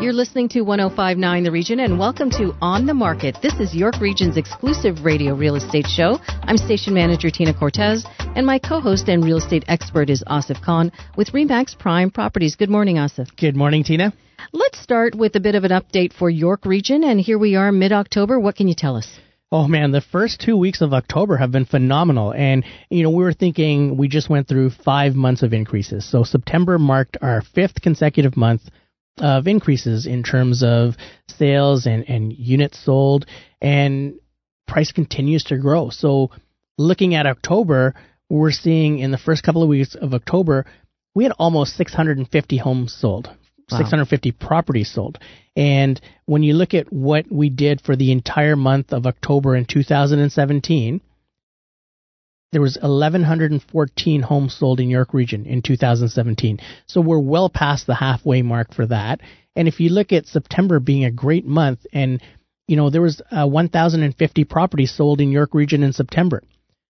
You're listening to 1059 The Region and welcome to On the Market. This is York Region's exclusive radio real estate show. I'm station manager Tina Cortez and my co-host and real estate expert is Asif Khan with Remax Prime Properties. Good morning, Asif. Good morning, Tina. Let's start with a bit of an update for York Region and here we are mid-October. What can you tell us? Oh man, the first two weeks of October have been phenomenal. And, you know, we were thinking we just went through five months of increases. So September marked our fifth consecutive month of increases in terms of sales and, and units sold, and price continues to grow. So, looking at October, we're seeing in the first couple of weeks of October, we had almost 650 homes sold. Wow. 650 properties sold. And when you look at what we did for the entire month of October in 2017, there was 1114 homes sold in York Region in 2017. So we're well past the halfway mark for that. And if you look at September being a great month and you know there was uh, 1050 properties sold in York Region in September.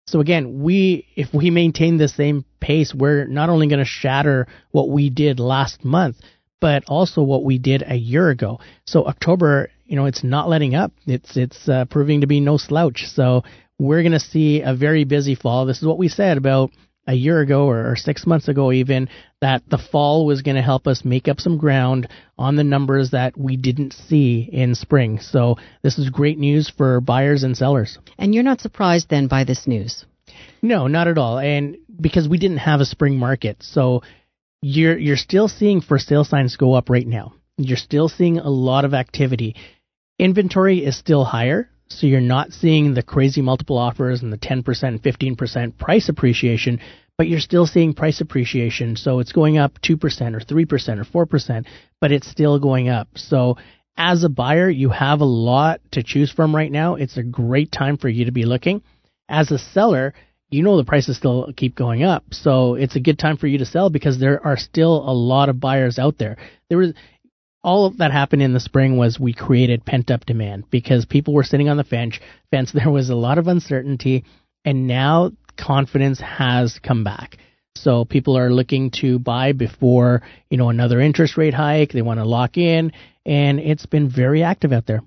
So again, we if we maintain the same pace, we're not only going to shatter what we did last month, but also what we did a year ago. So October, you know, it's not letting up. It's it's uh, proving to be no slouch. So we're going to see a very busy fall. This is what we said about a year ago or, six months ago, even, that the fall was going to help us make up some ground on the numbers that we didn't see in spring. So this is great news for buyers and sellers. And you're not surprised then by this news? No, not at all. And because we didn't have a spring market. So you're you're still seeing for sale signs go up right now. You're still seeing a lot of activity. Inventory is still higher, so you're not seeing the crazy multiple offers and the 10%, 15% price appreciation, but you're still seeing price appreciation. So it's going up 2% or 3% or 4%, but it's still going up. So as a buyer, you have a lot to choose from right now. It's a great time for you to be looking. As a seller, you know the prices still keep going up. So it's a good time for you to sell because there are still a lot of buyers out there. There was all that happened in the spring was we created pent up demand because people were sitting on the fence. Fence. There was a lot of uncertainty, and now confidence has come back. So people are looking to buy before you know another interest rate hike. They want to lock in, and it's been very active out there.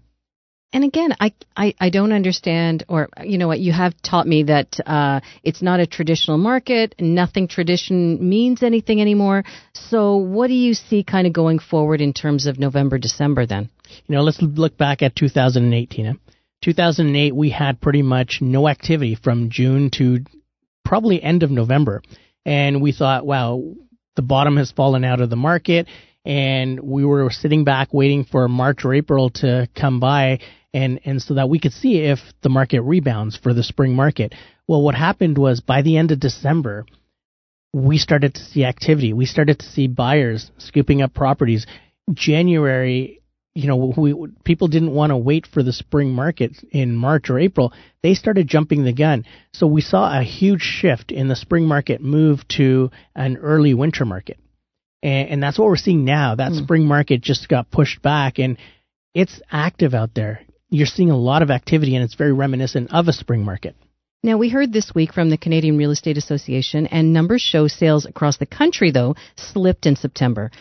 And again, I, I, I don't understand, or you know what, you have taught me that uh, it's not a traditional market. Nothing tradition means anything anymore. So, what do you see kind of going forward in terms of November, December then? You know, let's look back at 2018. 2008, we had pretty much no activity from June to probably end of November. And we thought, wow, the bottom has fallen out of the market. And we were sitting back waiting for March or April to come by and and so that we could see if the market rebounds for the spring market. Well, what happened was by the end of December, we started to see activity. We started to see buyers scooping up properties. January, you know, we, people didn't want to wait for the spring market in March or April. They started jumping the gun. So we saw a huge shift in the spring market move to an early winter market. And, and that's what we're seeing now. That mm. spring market just got pushed back and it's active out there you're seeing a lot of activity, and it's very reminiscent of a spring market. Now, we heard this week from the Canadian Real Estate Association, and numbers show sales across the country, though, slipped in September.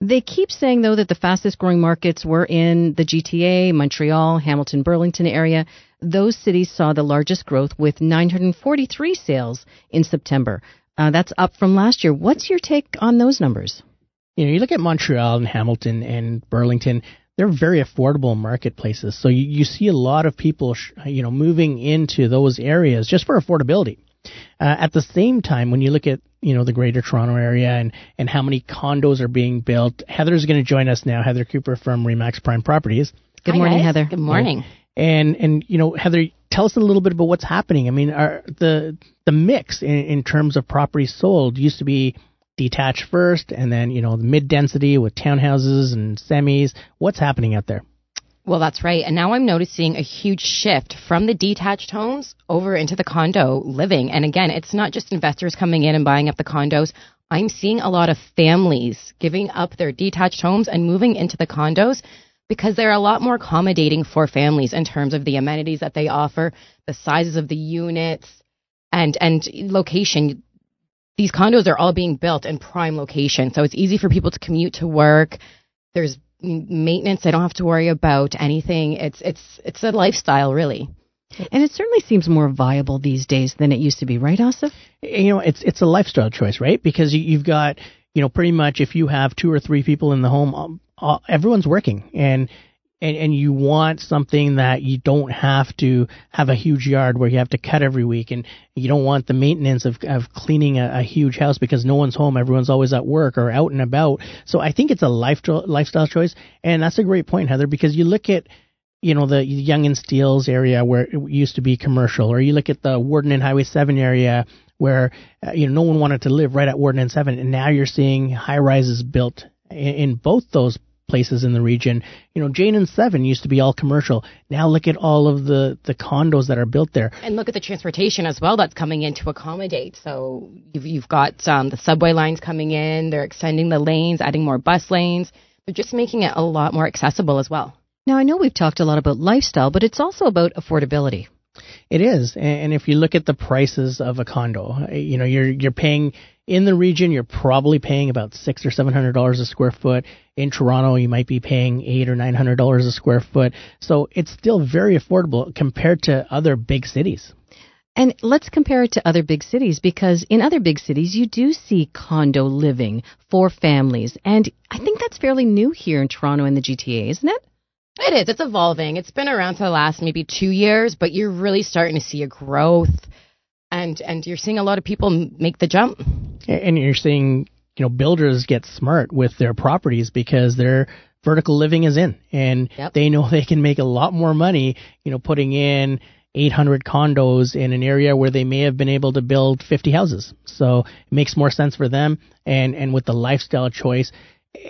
They keep saying, though, that the fastest growing markets were in the GTA, Montreal, Hamilton, Burlington area. Those cities saw the largest growth with 943 sales in September. Uh, that's up from last year. What's your take on those numbers? You know, you look at Montreal and Hamilton and Burlington, they're very affordable marketplaces. So you, you see a lot of people, sh- you know, moving into those areas just for affordability. Uh, at the same time, when you look at you know the Greater Toronto area and and how many condos are being built, Heather's going to join us now. Heather Cooper from Remax Prime Properties. Good Hi morning, guys. Heather. Good morning. And and you know Heather, tell us a little bit about what's happening. I mean, are the the mix in, in terms of properties sold used to be detached first, and then you know the mid density with townhouses and semis. What's happening out there? Well, that's right. And now I'm noticing a huge shift from the detached homes over into the condo living. And again, it's not just investors coming in and buying up the condos. I'm seeing a lot of families giving up their detached homes and moving into the condos because they're a lot more accommodating for families in terms of the amenities that they offer, the sizes of the units, and and location. These condos are all being built in prime location, so it's easy for people to commute to work. There's maintenance; they don't have to worry about anything. It's it's it's a lifestyle, really. And it certainly seems more viable these days than it used to be, right, Asif? You know, it's it's a lifestyle choice, right? Because you, you've got you know pretty much if you have two or three people in the home, um, uh, everyone's working and. And, and you want something that you don't have to have a huge yard where you have to cut every week, and you don't want the maintenance of, of cleaning a, a huge house because no one's home, everyone's always at work or out and about. So I think it's a lifestyle lifestyle choice, and that's a great point, Heather, because you look at you know, the Yonge and Steeles area where it used to be commercial, or you look at the Warden and Highway 7 area where, uh, you know, no one wanted to live right at Warden and 7, and now you're seeing high rises built in, in both those places in the region. You know, Jane and Seven used to be all commercial. Now look at all of the the condos that are built there. And look at the transportation as well that's coming in to accommodate. So you've you've got um, the subway lines coming in. They're extending the lanes, adding more bus lanes. They're just making it a lot more accessible as well. Now, I know we've talked a lot about lifestyle, but it's also about affordability. It is, and if you look at the prices of a condo, you know you're you're paying in the region you're probably paying about six or seven hundred dollars a square foot. In Toronto, you might be paying eight or nine hundred dollars a square foot. So it's still very affordable compared to other big cities. And let's compare it to other big cities because in other big cities you do see condo living for families, and I think that's fairly new here in Toronto and the GTA, isn't it? It is. It's evolving. It's been around for the last maybe two years, but you're really starting to see a growth, and and you're seeing a lot of people make the jump. And you're seeing you know builders get smart with their properties because their vertical living is in, and yep. they know they can make a lot more money. You know, putting in 800 condos in an area where they may have been able to build 50 houses. So it makes more sense for them. And, and with the lifestyle choice,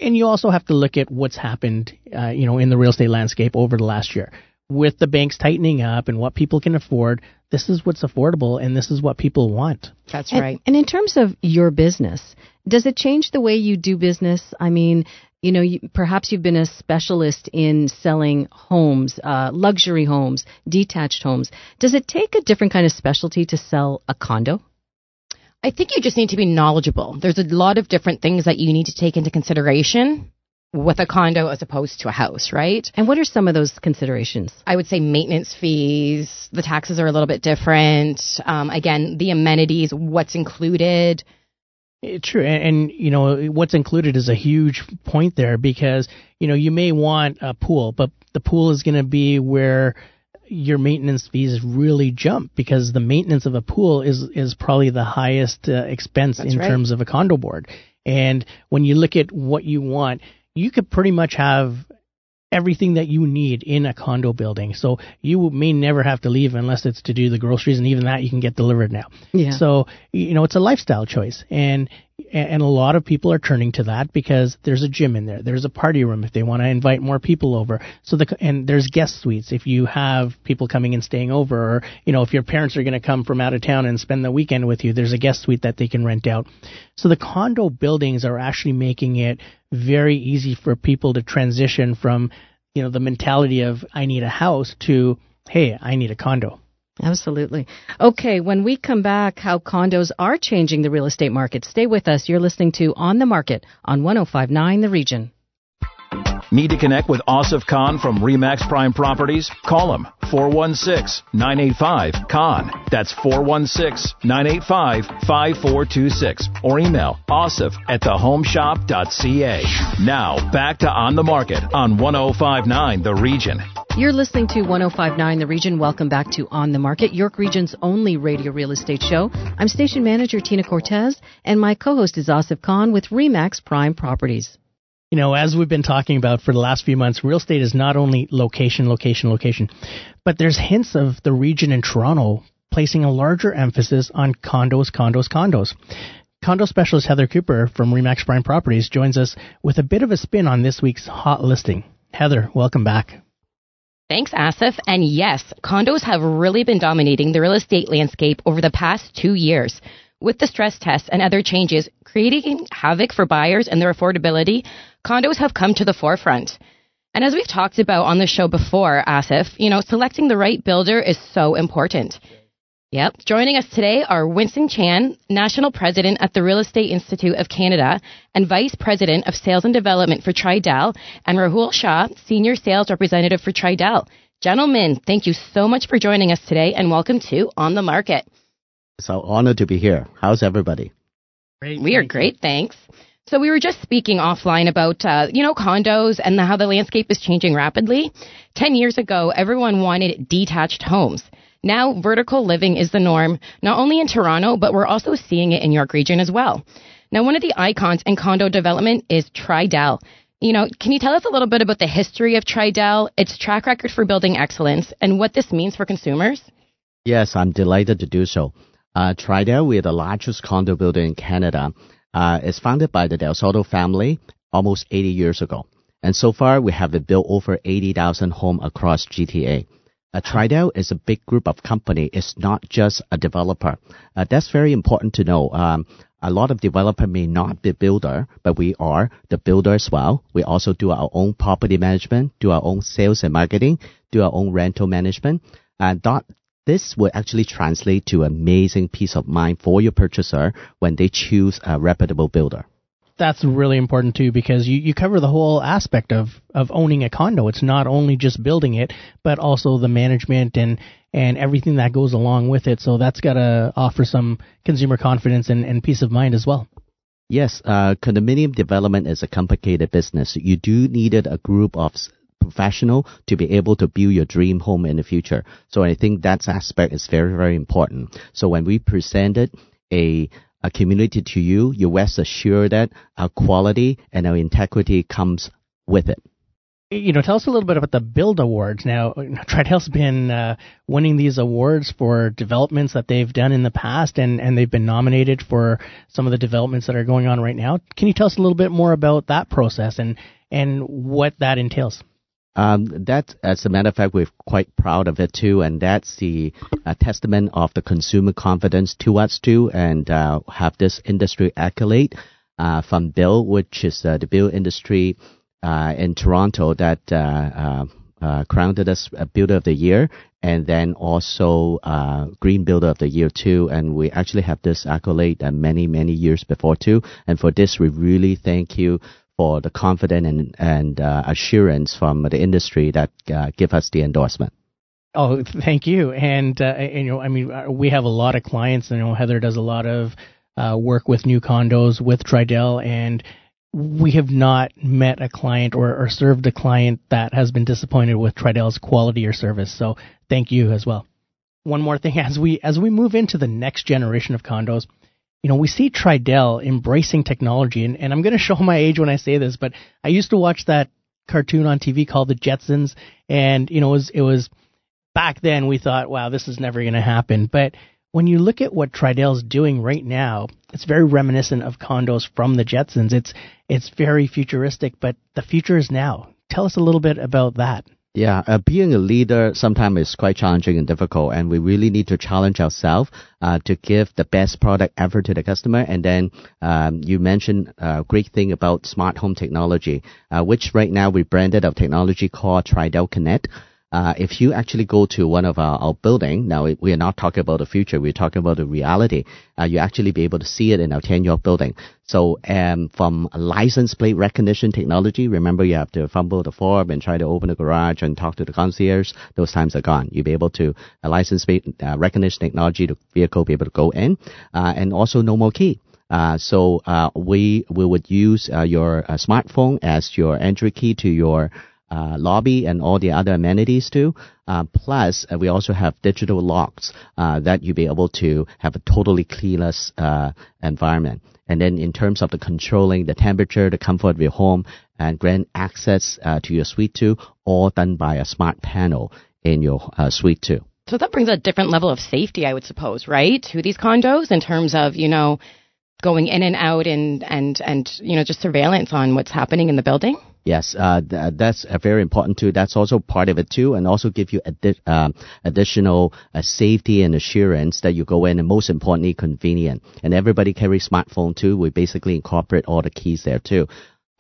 and you also have to look at what's happened, uh, you know, in the real estate landscape over the last year. With the banks tightening up and what people can afford, this is what's affordable and this is what people want. That's and, right. And in terms of your business, does it change the way you do business? I mean, you know, you, perhaps you've been a specialist in selling homes, uh, luxury homes, detached homes. Does it take a different kind of specialty to sell a condo? I think you just need to be knowledgeable. There's a lot of different things that you need to take into consideration with a condo as opposed to a house, right? And what are some of those considerations? I would say maintenance fees, the taxes are a little bit different. Um, again, the amenities, what's included. True, and, and, you know what's included is a huge point there because you know you may want a pool, but the pool is going to be where your maintenance fees really jump because the maintenance of a pool is is probably the highest uh, expense That's in right. terms of a condo board. And when you look at what you want, you could pretty much have everything that you need in a condo building. So you may never have to leave unless it's to do the groceries, and even that you can get delivered now. Yeah. So you know it's a lifestyle choice, and and a lot of people are turning to that because there's a gym in there, there's a party room if they want to invite more people over. So the and there's guest suites if you have people coming and staying over, or you know if your parents are going to come from out of town and spend the weekend with you, there's a guest suite that they can rent out. So the condo buildings are actually making it very easy for people to transition from you know the mentality of I need a house to hey I need a condo. Absolutely. Okay, when we come back, how condos are changing the real estate market. Stay with us. You're listening to On the Market on 1059 The Region. Need to connect with Asif Khan from Remax Prime Properties? Call him 416-985-KHAN. That's 416-985-5426. Or email asif at thehomeshop.ca. Now, back to On the Market on 1059 The Region. You're listening to 1059 The Region. Welcome back to On the Market, York Region's only radio real estate show. I'm station manager Tina Cortez, and my co-host is Asif Khan with Remax Prime Properties. You know, as we've been talking about for the last few months, real estate is not only location, location, location, but there's hints of the region in Toronto placing a larger emphasis on condos, condos, condos. Condo specialist Heather Cooper from Remax Prime Properties joins us with a bit of a spin on this week's hot listing. Heather, welcome back. Thanks, Asif. And yes, condos have really been dominating the real estate landscape over the past two years. With the stress tests and other changes creating havoc for buyers and their affordability, condos have come to the forefront. And as we've talked about on the show before, Asif, you know, selecting the right builder is so important. Yep. Joining us today are Winston Chan, National President at the Real Estate Institute of Canada and Vice President of Sales and Development for Tridel, and Rahul Shah, Senior Sales Representative for Tridel. Gentlemen, thank you so much for joining us today and welcome to On the Market. It's an honor to be here. How's everybody? Great. We are great, thanks. So we were just speaking offline about, uh, you know, condos and the, how the landscape is changing rapidly. Ten years ago, everyone wanted detached homes. Now, vertical living is the norm, not only in Toronto, but we're also seeing it in York Region as well. Now, one of the icons in condo development is Tridel. You know, can you tell us a little bit about the history of Tridel, its track record for building excellence, and what this means for consumers? Yes, I'm delighted to do so. Uh, Tridel, we are the largest condo builder in Canada. Uh, it's founded by the Del Zotto family almost 80 years ago. And so far, we have built over 80,000 homes across GTA. Uh, Tridel is a big group of company. It's not just a developer. Uh, that's very important to know. Um, a lot of developer may not be builder, but we are the builder as well. We also do our own property management, do our own sales and marketing, do our own rental management. And that, this will actually translate to amazing peace of mind for your purchaser when they choose a reputable builder that's really important too because you, you cover the whole aspect of, of owning a condo. It's not only just building it, but also the management and, and everything that goes along with it. So that's got to offer some consumer confidence and, and peace of mind as well. Yes, uh, condominium development is a complicated business. You do need a group of professional to be able to build your dream home in the future. So I think that aspect is very, very important. So when we presented a a community to you, you rest assured that our quality and our integrity comes with it. You know, tell us a little bit about the BILD Awards. Now, Tridel's been uh, winning these awards for developments that they've done in the past, and, and they've been nominated for some of the developments that are going on right now. Can you tell us a little bit more about that process and, and what that entails? Um, that, as a matter of fact, we're quite proud of it too, and that's the uh, testament of the consumer confidence to us too, and uh, have this industry accolade uh, from Bill, which is uh, the Bill industry uh, in Toronto that crowned us Builder of the Year, and then also Green Builder of the Year too. And we actually have this accolade many many years before too, and for this we really thank you for the confidence and, and uh, assurance from the industry that uh, give us the endorsement. Oh, thank you. And, uh, and, you know, I mean, uh, we have a lot of clients. You know, Heather does a lot of uh, work with new condos with Tridel, and we have not met a client or, or served a client that has been disappointed with Tridel's quality or service. So, thank you as well. One more thing, as we as we move into the next generation of condos, you know, we see Tridel embracing technology, and, and I'm going to show my age when I say this, but I used to watch that cartoon on TV called The Jetsons, and you know, it was it was back then we thought, wow, this is never going to happen, but when you look at what Tridel's doing right now, it's very reminiscent of condos from the Jetsons. It's it's very futuristic, but the future is now. Tell us a little bit about that. Yeah, uh, being a leader sometimes is quite challenging and difficult, and we really need to challenge ourselves uh, to give the best product ever to the customer. And then um, you mentioned a great thing about smart home technology, uh, which right now we branded our technology called Tridel Connect. Uh, if you actually go to one of our, our building, now we are not talking about the future, we're talking about the reality. Uh, you actually be able to see it in our 10 York building. So um, from license plate recognition technology, remember you have to fumble the form and try to open the garage and talk to the concierge. Those times are gone. You'll be able to a license plate uh, recognition technology, the vehicle be able to go in, uh, and also no more key. Uh, so uh, we we would use uh, your uh, smartphone as your entry key to your uh, lobby and all the other amenities too. Uh, plus, uh, we also have digital locks uh, that you'll be able to have a totally keyless uh, environment. And then in terms of the controlling the temperature, the comfort of your home, and grant access uh, to your suite too, all done by a smart panel in your suite too. So that brings a different level of safety, I would suppose, right, to these condos in terms of you know going in and out and and and you know just surveillance on what's happening in the building. Yes, uh, th- that's uh, very important too. That's also part of it too, and also give you addi- um, additional uh, safety and assurance that you go in, and most importantly, convenient. And everybody carries smartphone too. We basically incorporate all the keys there too.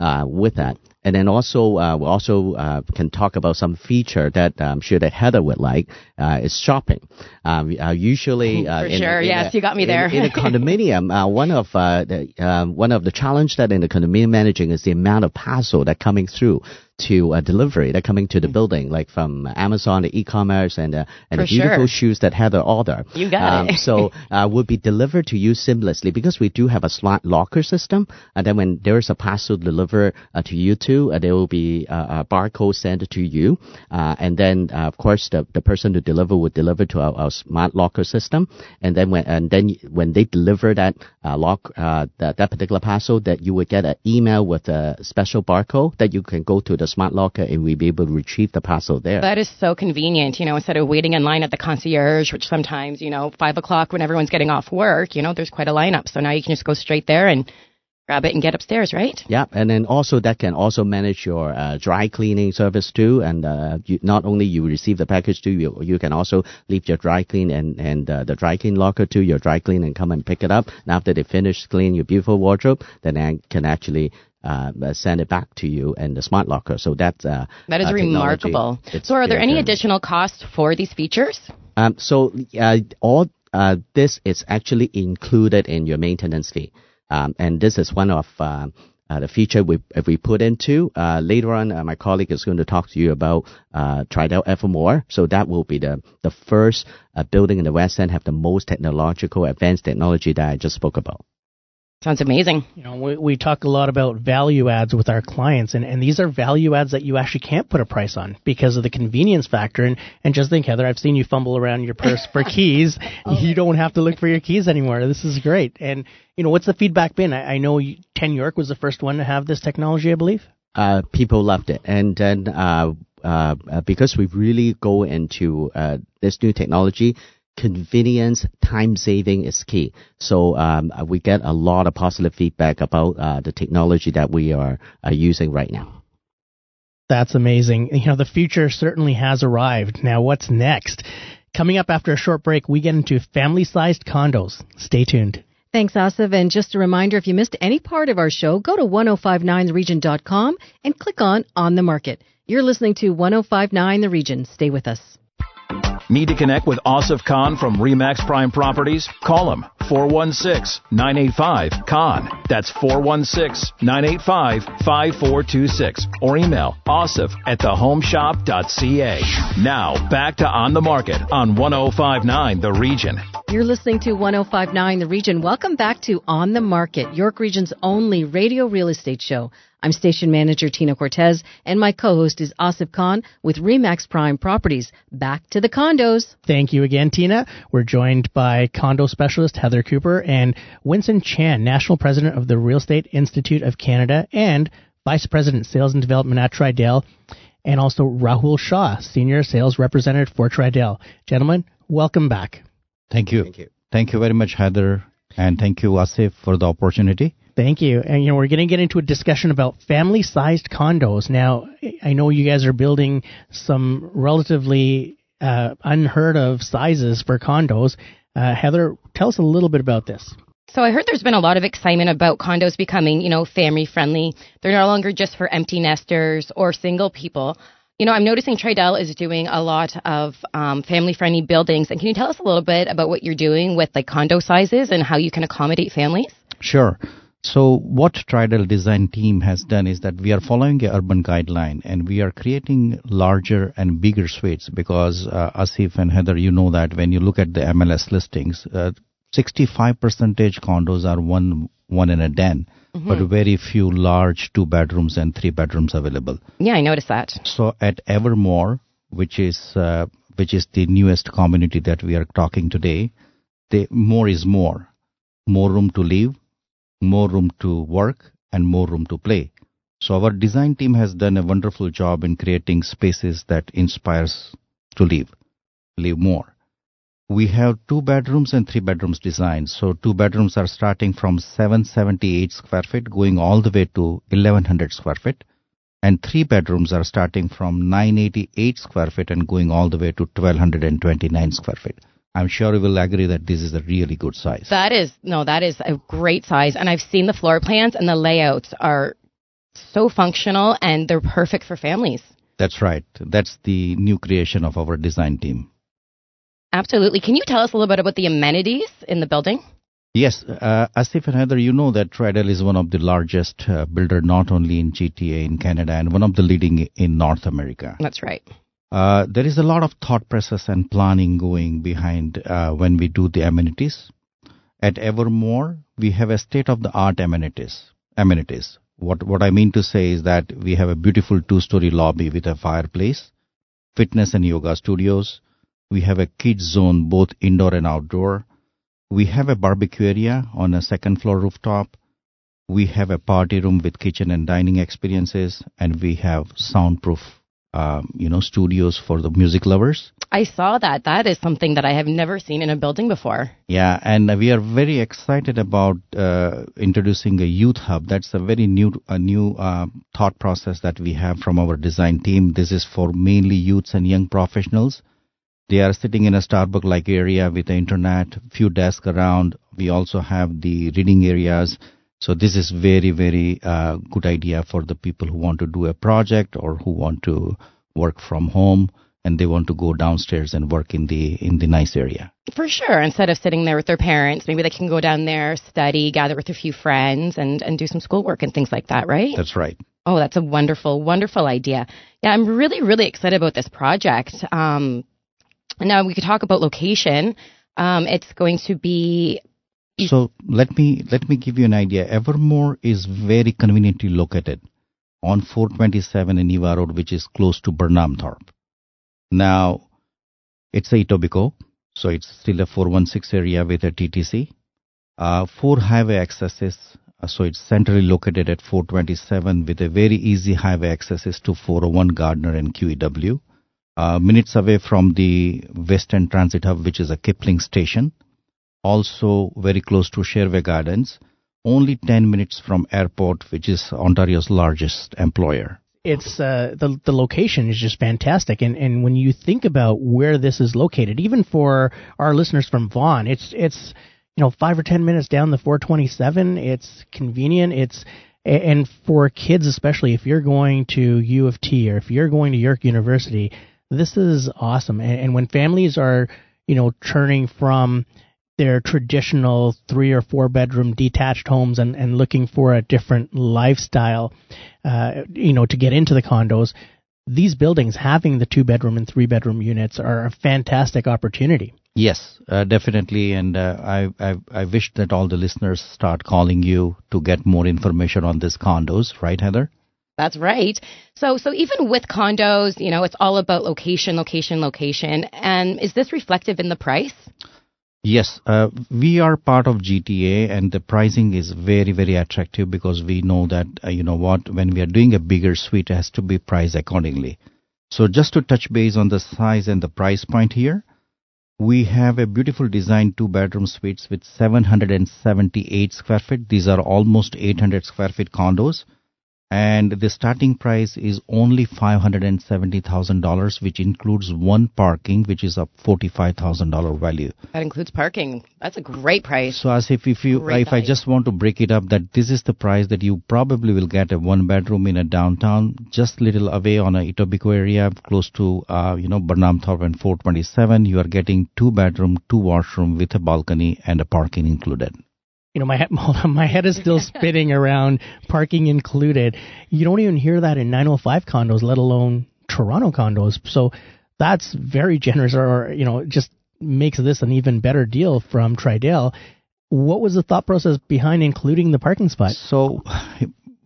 Uh, with that, and then also uh, we also uh, can talk about some feature that I'm sure that Heather would like uh, is shopping. Uh, uh, usually, uh, For in, sure. in Yes, a- you got me there. In, a condominium, uh, one of uh, the um, one of the challenge that in the condominium managing is the amount of parcel that coming through to uh, delivery They're coming to the building, like from Amazon, the e-commerce, and uh, and For the beautiful sure. shoes that Heather order. You got it. so uh, will be delivered to you seamlessly because we do have a slot locker system. And then when there is a parcel delivered uh, to you too, uh, there will be uh, a barcode sent to you. Uh, and then uh, of course the, the person to deliver would deliver to our, our smart locker system. And then when and then when they deliver that uh, lock uh, that, that particular parcel, that you would get an email with a special barcode that you can go to the smart locker and we'll be able to retrieve the parcel there. That is so convenient, you know, instead of waiting in line at the concierge, which sometimes, you know, five o'clock when everyone's getting off work, you know, there's quite a lineup. So now you can just go straight there and grab it and get upstairs, right? Yeah, and then also that can also manage your uh, dry cleaning service too. And uh, you, not only you receive the package too, you you can also leave your dry clean and and uh, the dry clean locker to your dry clean and come and pick it up. And after they finish cleaning your beautiful wardrobe, then I can actually. Uh, send it back to you in the smart locker. So that's uh, That is uh, remarkable. So are there any additional costs for these features? Um, so uh, all uh, this is actually included in your maintenance fee, um, and this is one of uh, uh, the feature we we put into uh, later on. Uh, my colleague is going to talk to you about uh, Tridel Evermore. So that will be the the first uh, building in the West End have the most technological advanced technology that I just spoke about. Sounds amazing. You know, we, we talk a lot about value adds with our clients, and, and these are value adds that you actually can't put a price on because of the convenience factor. And, and just think, Heather, I've seen you fumble around your purse for keys. You don't have to look for your keys anymore. This is great. And, you know, what's the feedback been? I, I know you, 10 York was the first one to have this technology, I believe. uh, people loved it. And then uh, uh, uh, because we really go into uh, this new technology, convenience, time saving is key. So um, uh, we get a lot of positive feedback about uh, the technology that we are uh, using right now. That's amazing. You know, the future certainly has arrived. Now, what's next? Coming up after a short break, we get into family sized condos. Stay tuned. Thanks, Asif. And just a reminder, if you missed any part of our show, go to 1059theregion.com and click on On the Market. You're listening to 1059 The Region. Stay with us. Need to connect with Asif Khan from Remax Prime Properties? Call him 416-985-KHAN. That's 416-985-5426. Or email asif at thehomeshop.ca. Now, back to On the Market on 1059 The Region. You're listening to 1059 The Region. Welcome back to On the Market, York Region's only radio real estate show. I'm station manager Tina Cortez, and my co-host is Asif Khan with Remax Prime Properties. Back to the condos. Thank you again, Tina. We're joined by condo specialist Heather Cooper and Winston Chan, National President of the Real Estate Institute of Canada and Vice President Sales and Development at Tridel, and also Rahul Shah, Senior Sales Representative for Tridel. Gentlemen, welcome back. Thank you. Thank you. Thank you very much, Heather, and thank you, Asif, for the opportunity. Thank you. And you know, we're going to get into a discussion about family-sized condos. Now, I know you guys are building some relatively uh, unheard of sizes for condos. Uh, Heather, tell us a little bit about this. So I heard there's been a lot of excitement about condos becoming, you know, family friendly. They're no longer just for empty nesters or single people. You know, I'm noticing Tridel is doing a lot of um, family friendly buildings. And can you tell us a little bit about what you're doing with like condo sizes and how you can accommodate families? Sure. So what Tridel design team has done is that we are following a urban guideline and we are creating larger and bigger suites because uh, Asif and Heather, you know that when you look at the MLS listings, uh, 65 percentage condos are one one in a den, but very few large two bedrooms and three bedrooms available. Yeah, I noticed that. So at Evermore, which is uh, which is the newest community that we are talking today, the more is more, more room to live, more room to work, and more room to play. So our design team has done a wonderful job in creating spaces that inspires to live, live more. We have two bedrooms and three bedrooms designed. So two bedrooms are starting from 778 square feet, going all the way to 1100 square feet and three bedrooms are starting from 988 square feet and going all the way to 1229 square feet. I'm sure you will agree that this is a really good size. That is no, that is a great size, and I've seen the floor plans and the layouts are so functional and they're perfect for families. That's right. That's the new creation of our design team. Absolutely. Can you tell us a little bit about the amenities in the building? Yes, uh, Asif and Heather, you know that Tridel is one of the largest uh, builder not only in GTA in Canada and one of the leading in North America. That's right. Uh, there is a lot of thought process and planning going behind uh, when we do the amenities. At Evermore, we have a state-of-the-art amenities. Amenities. What what I mean to say is that we have a beautiful two-story lobby with a fireplace, fitness and yoga studios. We have a kids zone, both indoor and outdoor. We have a barbecue area on a second floor rooftop. We have a party room with kitchen and dining experiences, and we have soundproof um, you know, studios for the music lovers. I saw that. That is something that I have never seen in a building before. Yeah, and we are very excited about uh, introducing a youth hub. That's a very new, a new uh, thought process that we have from our design team. This is for mainly youths and young professionals. They are sitting in a Starbucks-like area with the internet, few desks around. We also have the reading areas so this is very, very uh, good idea for the people who want to do a project or who want to work from home and they want to go downstairs and work in the in the nice area. For sure. Instead of sitting there with their parents, maybe they can go down there, study, gather with a few friends and, and do some schoolwork and things like that, right? That's right. Oh, that's a wonderful, wonderful idea. Yeah, I'm really, really excited about this project. Um, now we could talk about location. Um, it's going to be so let me let me give you an idea. Evermore is very conveniently located on 427 in Eva Road, which is close to Burnhamthorpe. Now, it's a Etobicoke, so it's still a 416 area with a TTC. Uh, four highway accesses, uh, so it's centrally located at 427 with a very easy highway accesses to 401 Gardiner and QEW. Uh, minutes away from the Western Transit Hub, which is a Kipling station also very close to Sherway Gardens, only 10 minutes from airport, which is Ontario's largest employer. It's uh, the the location is just fantastic, and and when you think about where this is located, even for our listeners from Vaughan, it's it's you know five or ten minutes down the 427. It's convenient. It's and for kids especially, if you're going to U of T or if you're going to York University, this is awesome. And, and when families are you know turning from their traditional three or four bedroom detached homes and, and looking for a different lifestyle, uh, you know, to get into the condos, these buildings having the two bedroom and three bedroom units are a fantastic opportunity. Yes, uh, definitely, and uh, I, I I wish that all the listeners start calling you to get more information on these condos, right, Heather? That's right. So so even with condos, you know, it's all about location, location, location. And is this reflective in the price? Yes, uh, we are part of GTA and the pricing is very, very attractive because we know that, uh, you know what, when we are doing a bigger suite, it has to be priced accordingly. So just to touch base on the size and the price point here, we have a beautiful design two bedroom suites with 778 square feet. These are almost 800 square feet condos and the starting price is only $570,000 which includes one parking which is a $45,000 value. That includes parking. That's a great price. So as if if you great if value. I just want to break it up that this is the price that you probably will get a one bedroom in a downtown just little away on a Etobicoke area close to uh, you know Burnhamthorpe and 427 you are getting two bedroom two washroom with a balcony and a parking included you know, my head, my head is still spinning around parking included. You don't even hear that in 905 condos, let alone Toronto condos. So that's very generous, or you know, just makes this an even better deal from Tridel. What was the thought process behind including the parking spot? So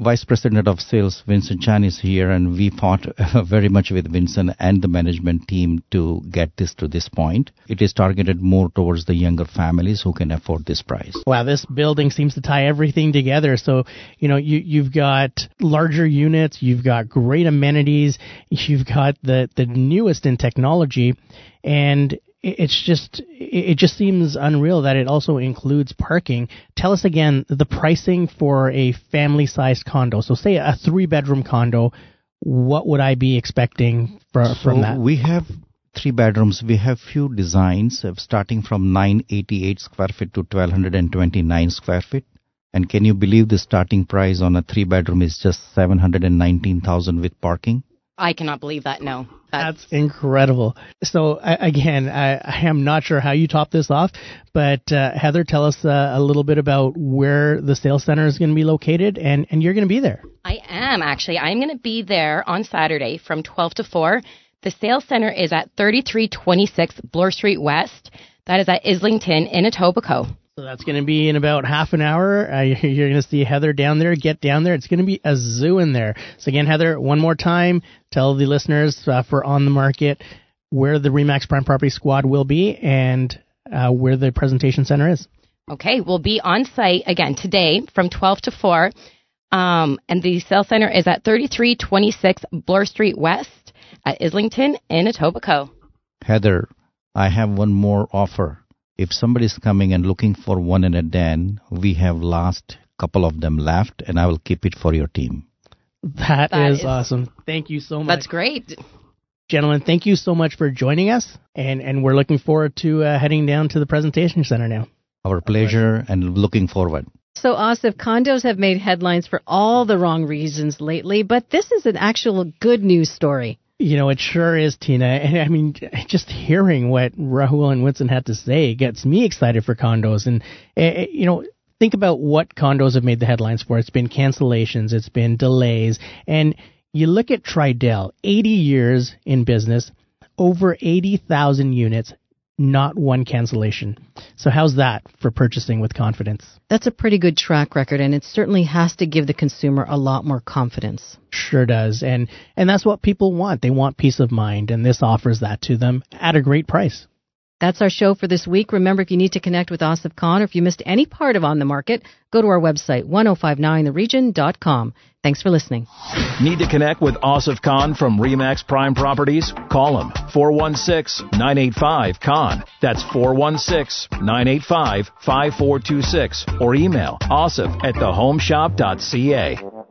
Vice President of Sales Vincent Chan is here, and we fought very much with Vincent and the management team to get this to this point. It is targeted more towards the younger families who can afford this price. Wow, this building seems to tie everything together. So, you know, you, you've got larger units, you've got great amenities, you've got the, the newest in technology, and it's just it just seems unreal that it also includes parking. Tell us again the pricing for a family-sized condo. So say a three-bedroom condo, what would I be expecting for, So from that? we have three bedrooms. We have few designs uh, starting from 988 square feet to 1229 square feet. And can you believe the starting price on a three bedroom is just 719,000 with parking? I cannot believe that. No, That's incredible. So I, again, I, I am not sure how you top this off, but uh, Heather, tell us uh, a little bit about where the sales center is going to be located, and and you're going to be there. I am actually. I'm going to be there on Saturday from 12 to 4. The sales center is at 3326 Bloor Street West. That is at Islington in Etobicoke. So that's going to be in about half an hour. Uh, you're going to see Heather down there. Get down there. It's going to be a zoo in there. So again, Heather, one more time, tell the listeners uh, for on the market where the Remax Prime Property Squad will be and uh, where the presentation center is. Okay, we'll be on site again today from 12 to 4. Um, and the sales center is at 3326 Bloor Street West at Islington in Etobicoke. Heather, I have one more offer. If somebody is coming and looking for one in a den, we have last couple of them left, and I will keep it for your team. that That is, is- awesome. Thank you so much. That's great. Gentlemen, thank you so much for joining us. And, and we're looking forward to uh, heading down to the presentation center now. Our pleasure, and looking forward. So, Asif, condos have made headlines for all the wrong reasons lately, but this is an actual good news story. You know, it sure is, Tina. And I mean, just hearing what Rahul and Winston had to say gets me excited for condos. And, uh, you know, think about what condos have made the headlines for. It's been cancellations, it's been delays. And you look at Tridel, 80 years in business, over 80,000 units, not one cancellation. So, how's that for purchasing with confidence? That's a pretty good track record, and it certainly has to give the consumer a lot more confidence. Sure does. And and that's what people want. They want peace of mind and this offers that to them at a great price. That's our show for this week. Remember, if you need to connect with Asif Khan or if you missed any part of On the Market, go to our website, 1059theregion.com. Thanks for listening. Need to connect with Asif Khan from Remax Prime Properties? Call him 416-985-KHAN. That's 416-985-5426 or email asif at thehomeshop.ca.